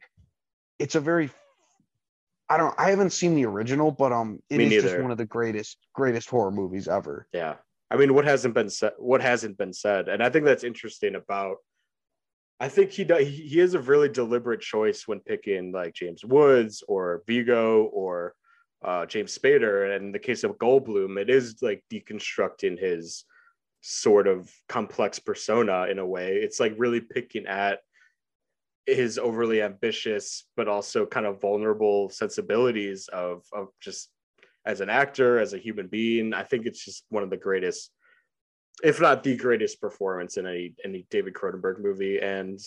S2: it's a very I don't I haven't seen the original, but um it
S1: Me
S2: is just one of the greatest greatest horror movies ever.
S1: Yeah. I mean, what hasn't been said? What hasn't been said? And I think that's interesting about. I think he does. He is a really deliberate choice when picking like James Woods or Viggo or uh, James Spader. And in the case of Goldblum, it is like deconstructing his sort of complex persona in a way. It's like really picking at his overly ambitious but also kind of vulnerable sensibilities of of just as an actor, as a human being. I think it's just one of the greatest, if not the greatest performance in any any David Cronenberg movie. And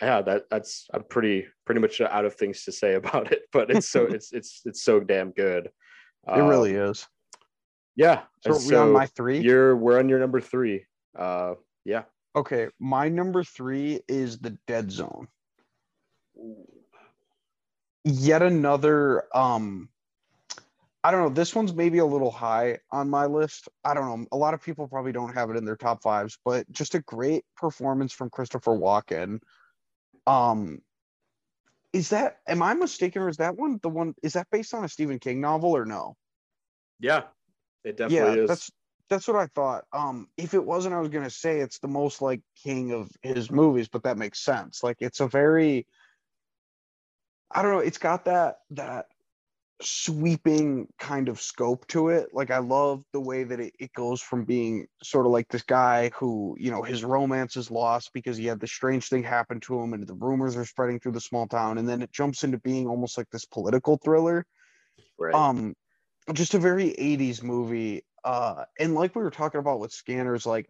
S1: yeah, that that's I'm pretty pretty much out of things to say about it, but it's so it's it's it's so damn good.
S2: It um, really is.
S1: Yeah.
S2: So, so we're on my three.
S1: You're we're on your number three. Uh yeah.
S2: Okay, my number three is the Dead Zone. Yet another um I don't know. This one's maybe a little high on my list. I don't know. A lot of people probably don't have it in their top fives, but just a great performance from Christopher Walken. Um, is that? Am I mistaken, or is that one the one? Is that based on a Stephen King novel or no?
S1: Yeah, it definitely yeah, is.
S2: That's that's what I thought. Um, if it wasn't, I was gonna say it's the most like King of his movies, but that makes sense. Like it's a very, I don't know. It's got that that sweeping kind of scope to it. Like I love the way that it, it goes from being sort of like this guy who, you know, his romance is lost because he had this strange thing happen to him and the rumors are spreading through the small town. And then it jumps into being almost like this political thriller. Right. Um just a very 80s movie. Uh and like we were talking about with scanners, like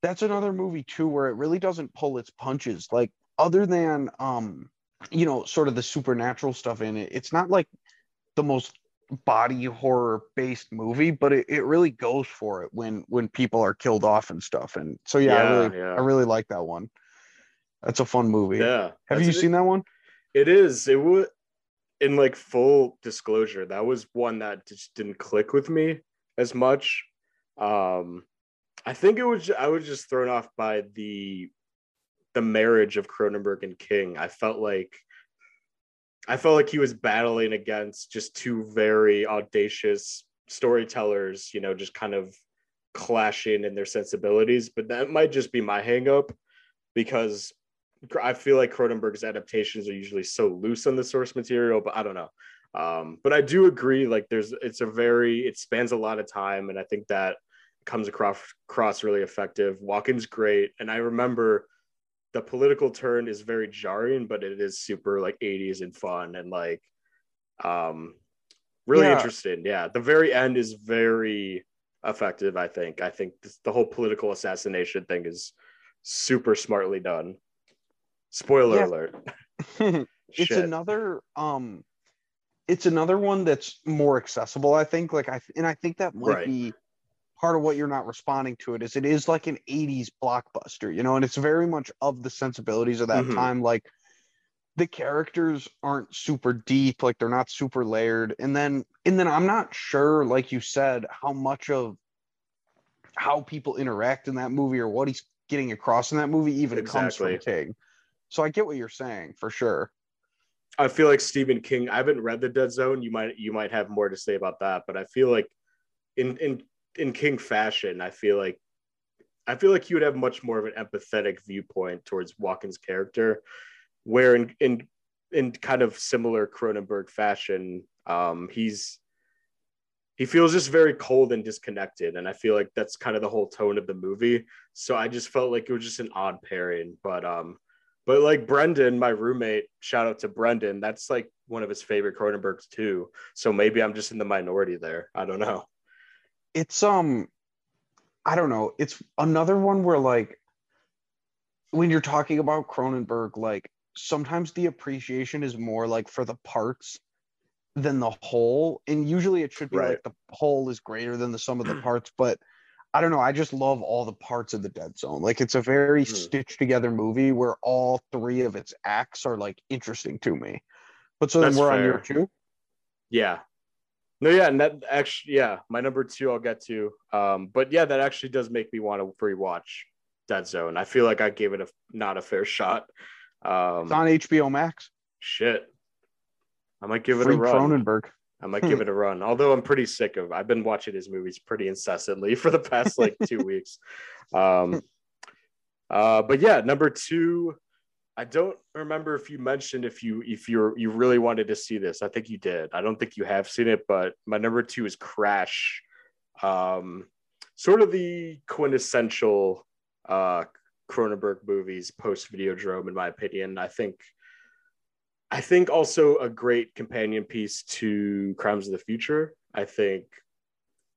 S2: that's another movie too where it really doesn't pull its punches. Like other than um you know, sort of the supernatural stuff in it. It's not like the most body horror based movie, but it, it really goes for it when when people are killed off and stuff. And so yeah, yeah I really yeah. I really like that one. That's a fun movie.
S1: Yeah.
S2: Have you seen that one?
S1: It is. It would in like full disclosure, that was one that just didn't click with me as much. Um I think it was I was just thrown off by the the marriage of Cronenberg and King. I felt like I felt like he was battling against just two very audacious storytellers, you know, just kind of clashing in their sensibilities. But that might just be my hangup because I feel like Cronenberg's adaptations are usually so loose on the source material, but I don't know. Um, but I do agree, like there's it's a very it spans a lot of time, and I think that comes across across really effective. Walken's great, and I remember the political turn is very jarring, but it is super like 80s and fun and like um really yeah. interesting. Yeah. The very end is very effective, I think. I think this, the whole political assassination thing is super smartly done. Spoiler yeah. alert.
S2: it's another um it's another one that's more accessible, I think. Like I and I think that might right. be part of what you're not responding to it is it is like an 80s blockbuster, you know, and it's very much of the sensibilities of that mm-hmm. time. Like the characters aren't super deep, like they're not super layered. And then and then I'm not sure, like you said, how much of how people interact in that movie or what he's getting across in that movie even exactly. comes from King. So I get what you're saying for sure.
S1: I feel like Stephen King. I haven't read The Dead Zone. You might you might have more to say about that, but I feel like in in in King fashion, I feel like I feel like you would have much more of an empathetic viewpoint towards Walken's character, where in in in kind of similar Cronenberg fashion, um, he's he feels just very cold and disconnected, and I feel like that's kind of the whole tone of the movie. So I just felt like it was just an odd pairing, but um, but like Brendan, my roommate, shout out to Brendan, that's like one of his favorite Cronenbergs too. So maybe I'm just in the minority there. I don't know
S2: it's um I don't know. It's another one where like when you're talking about Cronenberg, like sometimes the appreciation is more like for the parts than the whole. And usually it should be right. like the whole is greater than the sum of the parts. But I don't know. I just love all the parts of the Dead Zone. Like it's a very mm. stitched together movie where all three of its acts are like interesting to me. But so That's then we're fair. on your two.
S1: Yeah, no, yeah, and that actually, yeah, my number two I'll get to. Um, but yeah, that actually does make me want to rewatch Dead Zone. I feel like I gave it a not a fair shot. Um,
S2: it's on HBO Max.
S1: Shit, I might give Free it a run.
S2: Cronenberg.
S1: I might give it a run. Although I'm pretty sick of. I've been watching his movies pretty incessantly for the past like two weeks. Um, uh, but yeah, number two, I don't remember if you mentioned if you if you're you really wanted to see this. I think you did. I don't think you have seen it, but my number two is Crash. Um, sort of the quintessential uh, Cronenberg movies post Videodrome, in my opinion. I think. I think also a great companion piece to Crimes of the Future. I think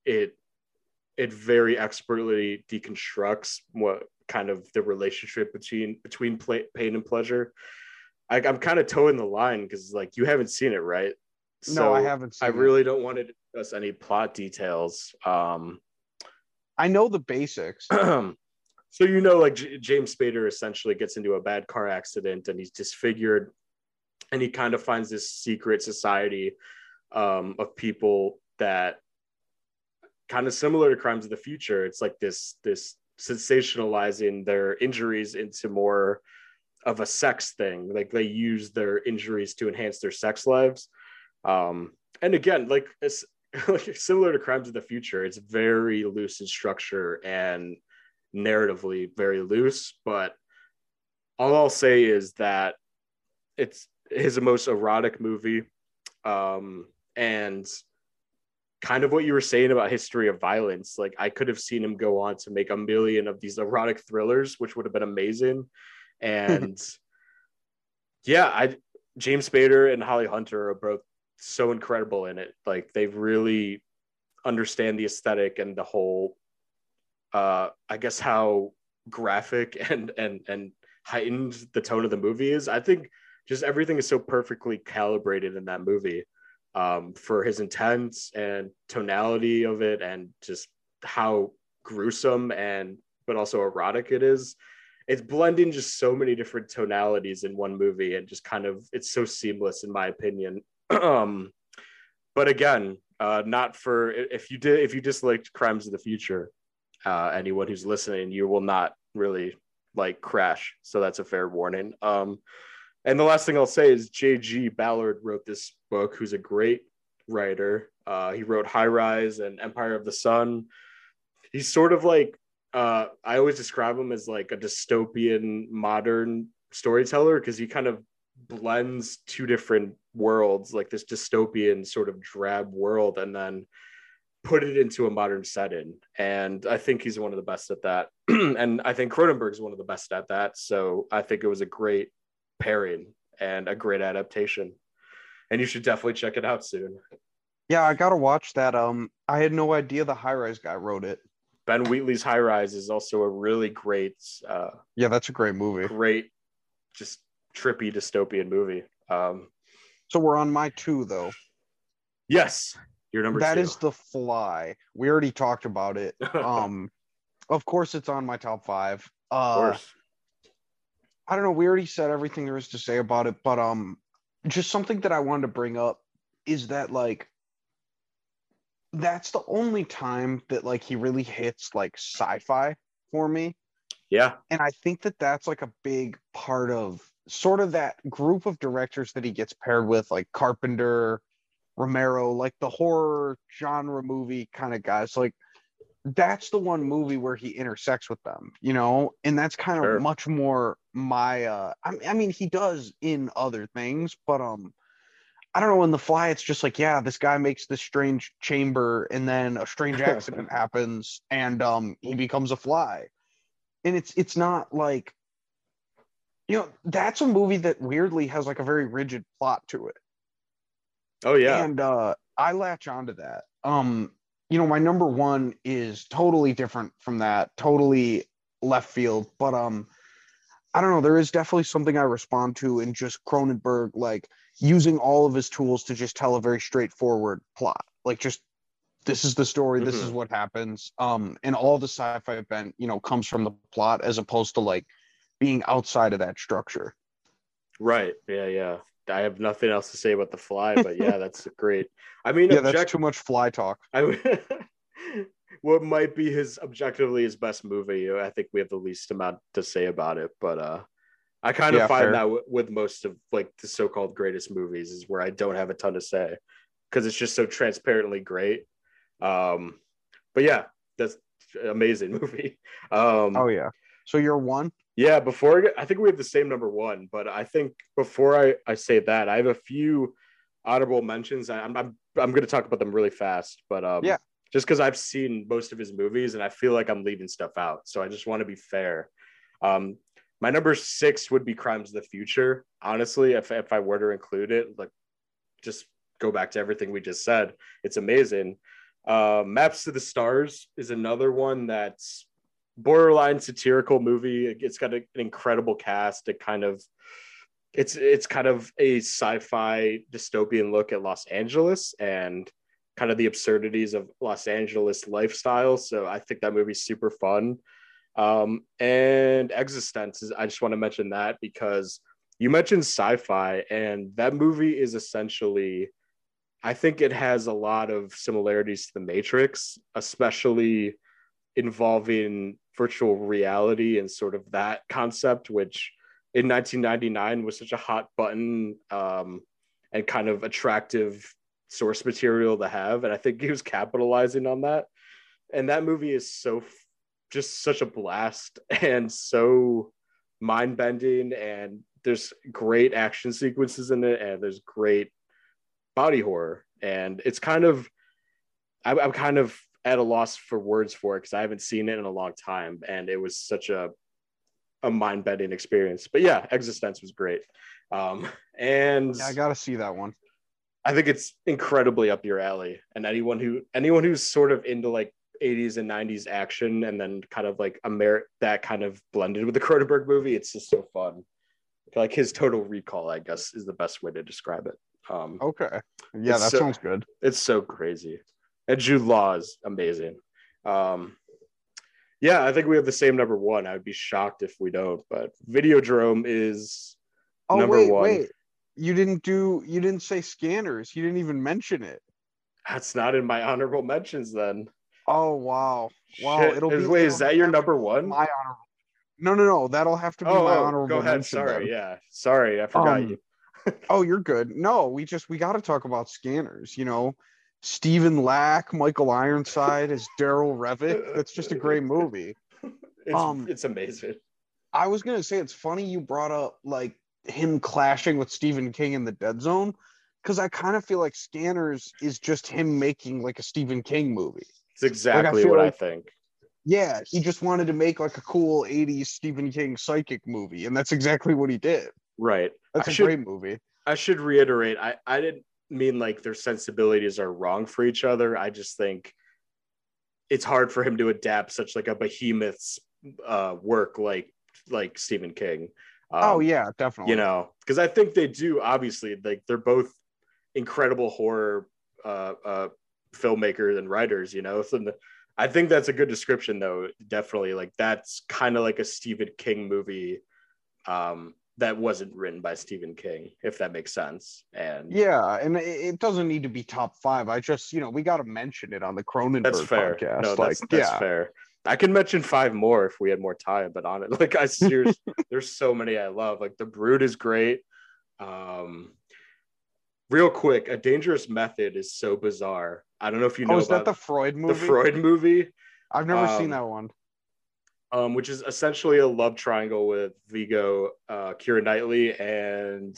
S1: it it very expertly deconstructs what kind of the relationship between between play, pain and pleasure. I, am kind of toeing the line because like you haven't seen it, right?
S2: So no, I haven't.
S1: I really don't want to discuss any plot details. Um,
S2: I know the basics.
S1: so you know, like J- James Spader essentially gets into a bad car accident and he's disfigured, and he kind of finds this secret society um, of people that kind of similar to crimes of the future it's like this this sensationalizing their injuries into more of a sex thing. Like they use their injuries to enhance their sex lives. Um and again like it's like similar to crimes of the future. It's very loose in structure and narratively very loose but all i'll say is that it's his most erotic movie. Um and kind of what you were saying about history of violence like i could have seen him go on to make a million of these erotic thrillers which would have been amazing. And yeah i james spader and holly hunter are both so incredible in it. Like they really understand the aesthetic and the whole uh i guess how graphic and and and heightened the tone of the movie is. I think just everything is so perfectly calibrated in that movie um, for his intent and tonality of it and just how gruesome and but also erotic it is. It's blending just so many different tonalities in one movie and just kind of it's so seamless in my opinion. Um but again uh not for if you did if you disliked crimes of the future uh anyone who's listening you will not really like crash. So that's a fair warning. Um and the last thing I'll say is J.G. Ballard wrote this book, who's a great writer. Uh, he wrote High Rise and Empire of the Sun. He's sort of like, uh, I always describe him as like a dystopian modern storyteller because he kind of blends two different worlds, like this dystopian sort of drab world, and then put it into a modern setting. And I think he's one of the best at that. and I think Cronenberg's one of the best at that. So I think it was a great pairing and a great adaptation. And you should definitely check it out soon.
S2: Yeah, I gotta watch that. Um, I had no idea the High Rise guy wrote it.
S1: Ben Wheatley's High Rise is also a really great. Uh,
S2: yeah, that's a great movie.
S1: Great, just trippy dystopian movie. Um,
S2: so we're on my two though.
S1: Yes, your number.
S2: That
S1: two.
S2: is The Fly. We already talked about it. um, of course, it's on my top five. Uh, of course. I don't know. We already said everything there is to say about it, but um, just something that I wanted to bring up is that like that's the only time that like he really hits like sci-fi for me.
S1: Yeah.
S2: And I think that that's like a big part of sort of that group of directors that he gets paired with, like Carpenter, Romero, like the horror genre movie kind of guys. Like that's the one movie where he intersects with them, you know, and that's kind of sure. much more my. uh I, I mean, he does in other things, but um, I don't know. In the fly, it's just like, yeah, this guy makes this strange chamber, and then a strange accident happens, and um, he becomes a fly, and it's it's not like, you know, that's a movie that weirdly has like a very rigid plot to it.
S1: Oh yeah,
S2: and uh, I latch onto that. Um, you know, my number one is totally different from that, totally left field. But um, I don't know. There is definitely something I respond to in just Cronenberg, like using all of his tools to just tell a very straightforward plot. Like just this is the story, this mm-hmm. is what happens. Um, and all the sci-fi event, you know, comes from the plot as opposed to like being outside of that structure.
S1: Right. Yeah. Yeah. I have nothing else to say about the fly, but yeah, that's great. I mean,
S2: yeah, object- that's too much fly talk.
S1: I what might be his objectively his best movie. I think we have the least amount to say about it, but uh, I kind of yeah, find fair. that w- with most of like the so-called greatest movies is where I don't have a ton to say because it's just so transparently great. Um, but yeah, that's amazing movie. Um,
S2: oh yeah. So you're one.
S1: Yeah, before I, get, I think we have the same number one, but I think before I, I say that, I have a few honorable mentions. I, I'm I'm, I'm going to talk about them really fast, but um,
S2: Yeah.
S1: just because I've seen most of his movies and I feel like I'm leaving stuff out, so I just want to be fair. Um, my number six would be Crimes of the Future. Honestly, if if I were to include it, like just go back to everything we just said, it's amazing. Uh, Maps to the Stars is another one that's borderline satirical movie. It's got a, an incredible cast. It kind of it's it's kind of a sci-fi dystopian look at Los Angeles and kind of the absurdities of Los Angeles lifestyle. So I think that movie's super fun. Um, and eXistenZ is I just want to mention that because you mentioned sci-fi and that movie is essentially I think it has a lot of similarities to the Matrix, especially involving virtual reality and sort of that concept, which in 1999 was such a hot button um, and kind of attractive source material to have. And I think he was capitalizing on that. And that movie is so just such a blast and so mind bending. And there's great action sequences in it, and there's great body horror. And it's kind of, I'm, I'm kind of at a loss for words for it because I haven't seen it in a long time, and it was such a a mind bending experience. But yeah, eXistenZ was great, um, and
S2: Yeah, I gotta see that one.
S1: I think it's incredibly up your alley. And anyone who anyone who's sort of into like 80s and 90s action and then kind of like Amer that kind of blended with the Cronenberg movie, it's just so fun. Like his total recall, I guess, is the best way to describe it. Um,
S2: Okay. Yeah, that
S1: so-
S2: sounds good.
S1: it's so crazy. And Jude Law is amazing. Um, yeah, I think we have the same number one. I would be shocked if we don't, but Videodrome is
S2: Oh
S1: Number
S2: wait,
S1: one.
S2: wait. You didn't do. You didn't say scanners. You didn't even mention it.
S1: that's not in my honorable mentions then.
S2: Oh wow. Wow,
S1: Shit.
S2: it'll
S1: Is-
S2: be-
S1: wait, is that your number one?
S2: My honorable. No, no, no. That'll have to be
S1: Oh,
S2: my
S1: oh,
S2: honorable
S1: go ahead.
S2: mention.
S1: Sorry,
S2: then.
S1: yeah, sorry, I forgot
S2: Um,
S1: you.
S2: Oh, you're good. No, we just we got to talk about scanners. You know, Stephen Lack, Michael Ironside as Darryl Revok. That's just a great movie.
S1: It's,
S2: um,
S1: it's amazing.
S2: I was gonna say it's funny you brought up like him clashing with Stephen King in the Dead Zone, because I kind of feel like Scanners is just him making like a Stephen King movie.
S1: It's exactly
S2: feel
S1: what I think.
S2: Yeah, he just wanted to make like a cool '80s Stephen King psychic movie, and that's exactly what he did.
S1: Right.
S2: That's
S1: I
S2: a
S1: should-
S2: great movie.
S1: I should reiterate. I I didn't mean like their sensibilities are wrong for each other. I just think it's hard for him to adapt such like a behemoth's uh, work like like Stephen King. Um,
S2: oh yeah, definitely.
S1: you know because i think they do obviously like they're both incredible horror uh, uh filmmakers and writers you know so i think that's a good description though definitely like that's kind of like a stephen king movie um that wasn't written by stephen king if that makes sense and
S2: Yeah, and it, doesn't need to be top five. I just, you know, we got to mention it on the Cronenberg
S1: that's fair
S2: podcast.
S1: no
S2: like,
S1: that's, that's
S2: yeah,
S1: fair i can mention five more if we had more time but on it like i seriously there's so many i love like the brood is great um real quick a dangerous method is so bizarre i don't know if you know
S2: oh, is that the Freud movie?
S1: the freud movie
S2: I've never
S1: um,
S2: seen that one.
S1: Um which is essentially a love triangle with viggo uh keira knightley and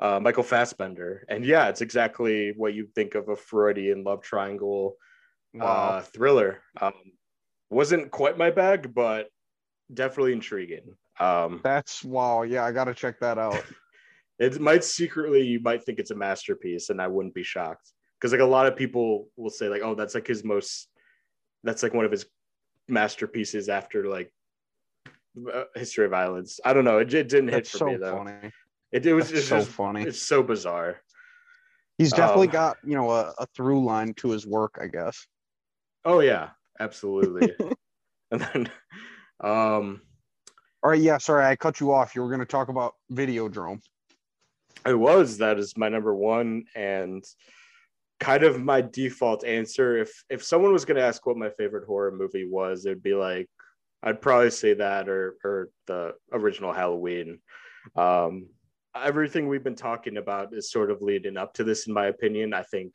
S1: uh, Michael Fassbender, and yeah, it's exactly what you think of a Freudian love triangle
S2: Wow.
S1: uh, thriller. Um, wasn't quite my bag, but definitely intriguing. Um,
S2: That's wow. Yeah, I got to check that out.
S1: it might secretly you might think it's a masterpiece, and I wouldn't be shocked because like a lot of people will say like, oh, that's like his most, that's like one of his masterpieces after like uh, History of Violence. I don't know. It, it didn't hit for
S2: so
S1: me though.
S2: funny.
S1: It, it was
S2: That's
S1: it's
S2: so
S1: just
S2: funny.
S1: it's so bizarre.
S2: He's definitely
S1: um,
S2: got you know a, a through line to his work, I guess.
S1: Oh yeah, absolutely. and then, um,
S2: All right, yeah. Sorry, I cut you off. You were going to talk about Videodrome.
S1: I was that is my number one and kind of my default answer. If if someone was going to ask what my favorite horror movie was, it'd be like I'd probably say that or or the original Halloween. Um, everything we've been talking about is sort of leading up to this, in my opinion. I think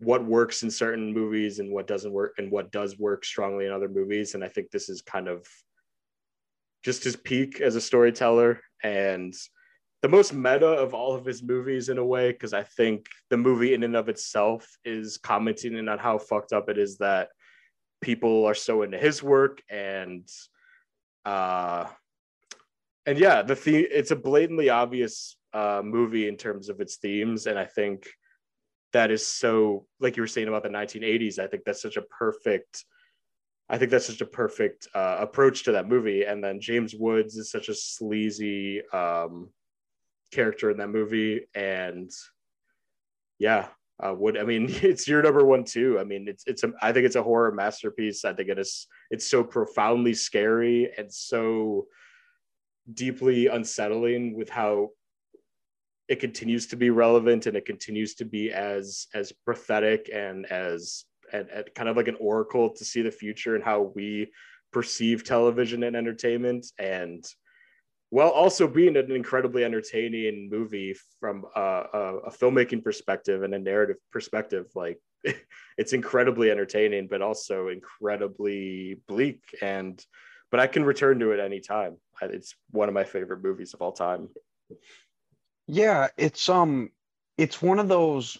S1: what works in certain movies and what doesn't work and what does work strongly in other movies and i think this is kind of just his peak as a storyteller and the most meta of all of his movies in a way because I think the movie in and of itself is commenting on how fucked up it is that people are so into his work and uh and yeah the theme it's a blatantly obvious uh movie in terms of its themes and I think that is so like you were saying about the 1980s I think that's such a perfect I think that's such a perfect uh, approach to that movie. And then James Woods is such a sleazy um, character in that movie, and yeah, uh, would I mean it's your number one too. I mean it's it's a I think it's a horror masterpiece. I think it is it's so profoundly scary and so deeply unsettling with how it continues to be relevant and it continues to be as as prophetic and as and, and kind of like an oracle to see the future and how we perceive television and entertainment and while also being an incredibly entertaining movie from a, a, a, filmmaking perspective and a narrative perspective like it's incredibly entertaining but also incredibly bleak. And but i can return to it anytime. It's one of my favorite movies of all time.
S2: Yeah it's um it's one of those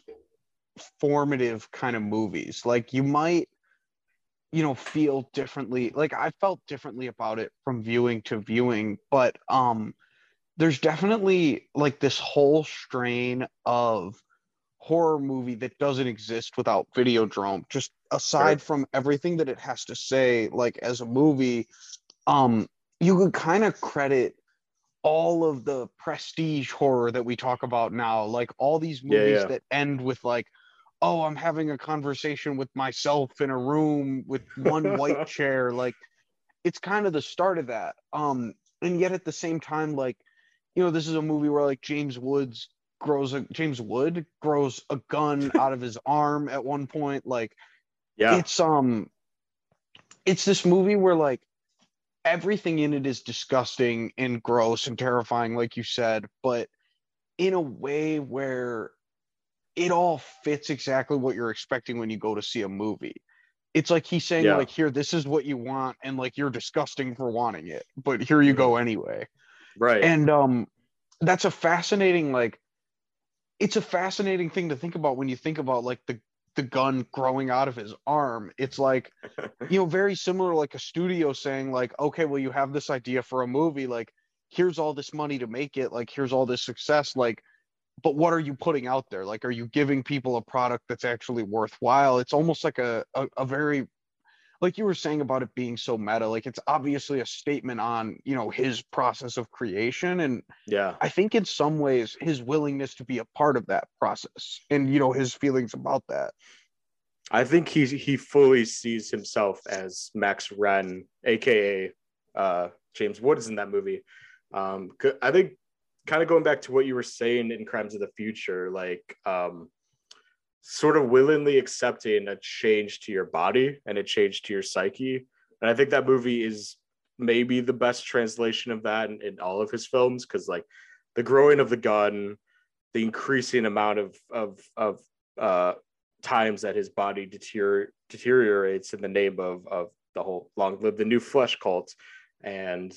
S2: formative kind of movies. Like you might, you know, feel differently. Like I felt differently about it from viewing to viewing, but um there's definitely like this whole strain of horror movie that doesn't exist without Videodrome. Just aside from everything that it has to say, like as a movie, um, you could kind of credit all of the prestige horror that we talk about now, like all these movies yeah, yeah. that end with like oh, I'm having a conversation with myself in a room with one white chair. Like it's kind of the start of that. Um, and yet at the same time, like, you know, this is a movie where like James Woods grows a James Wood grows a gun out of his arm at one point. Like, yeah, it's um, it's this movie where like everything in it is disgusting and gross and terrifying, like you said, but in a way where it all fits exactly what you're expecting when you go to see a movie. It's like he's saying, yeah. like, here, this is what you want, and like you're disgusting for wanting it, but here you go mm-hmm. anyway.
S1: Right.
S2: And um that's a fascinating, like, it's a fascinating thing to think about when you think about like the the gun growing out of his arm. It's like, you know, very similar like a studio saying, like, okay, well, you have this idea for a movie, like, here's all this money to make it, like, here's all this success, like but what are you putting out there? Like are you giving people a product that's actually worthwhile? It's almost like a, a, a, very like you were saying about it being so meta like it's obviously a statement on you know his process of creation and
S1: yeah.
S2: I think in some ways his willingness to be a part of that process and you know his feelings about that.
S1: I think he he fully sees himself as max renn aka uh james woods in that movie. Um i think kind of going back to what you were saying in Crimes of the Future, like um, sort of willingly accepting a change to your body and a change to your psyche. And I think that movie is maybe the best translation of that in, in all of his films because like the growing of the gun, the increasing amount of of of uh, times that his body deterior- deteriorates in the name of of the whole long live the new flesh cult and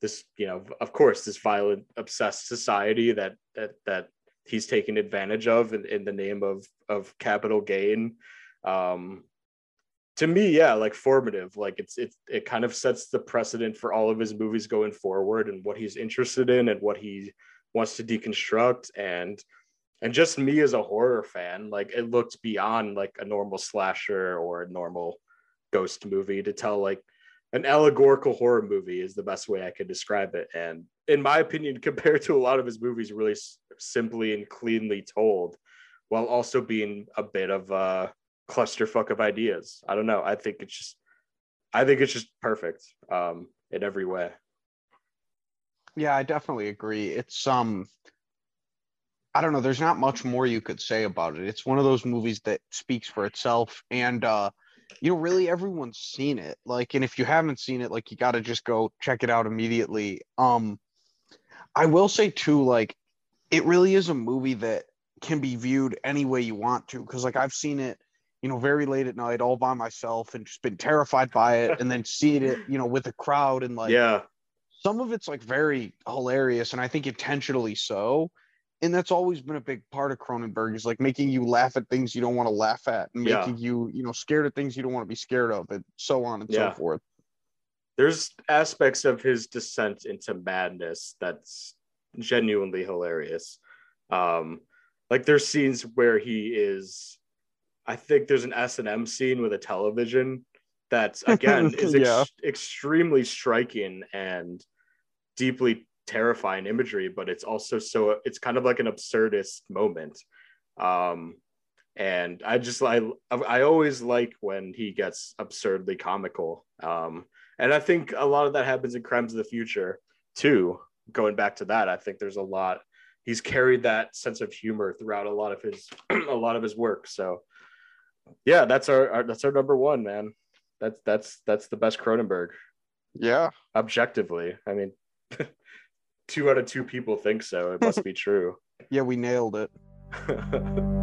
S1: this you know of course this violent obsessed society that that that he's taking advantage of in, in the name of of capital gain. Um to me yeah like formative like it's it, it kind of sets the precedent for all of his movies going forward and what he's interested in and what he wants to deconstruct. And and just me as a horror fan like it looked beyond like a normal slasher or a normal ghost movie to tell like an allegorical horror movie is the best way I could describe it. And in my opinion, compared to a lot of his movies, really simply and cleanly told, while also being a bit of a clusterfuck of ideas. I don't know. I think it's just, I think it's just perfect um, in every way.
S2: Yeah, I definitely agree. It's um, I don't know. There's not much more you could say about it. It's one of those movies that speaks for itself, and uh, you know, really everyone's seen it. Like, and if you haven't seen it, like you got to just go check it out immediately. Um, I will say too, like, it really is a movie that can be viewed any way you want to. Cause like I've seen it, you know, very late at night, all by myself and just been terrified by it. and then seeing it, you know, with a crowd and like,
S1: yeah,
S2: some of it's like very hilarious and I think intentionally so. And that's always been a big part of Cronenberg is like making you laugh at things you don't want to laugh at and
S1: Yeah.
S2: making you, you know, scared of things you don't want to be scared of and so on and
S1: Yeah.
S2: so forth.
S1: there's aspects of his descent into madness that's genuinely hilarious. Um, like there's scenes where he is, I think there's an S and M scene with a television that again is ex-
S2: Yeah.
S1: extremely striking and deeply terrifying imagery, but it's also so it's kind of like an absurdist moment. Um, and I just I I always like when he gets absurdly comical. Um, and I think a lot of that happens in Crimes of the Future too. Going back to that, I think there's a lot. He's carried that sense of humor throughout a lot of his a lot of his work. So, yeah, that's our, our that's our number one, man. That's that's that's the best Cronenberg
S2: Yeah.
S1: objectively. I mean, two out of two people think so. It must be true.
S2: Yeah, we nailed it.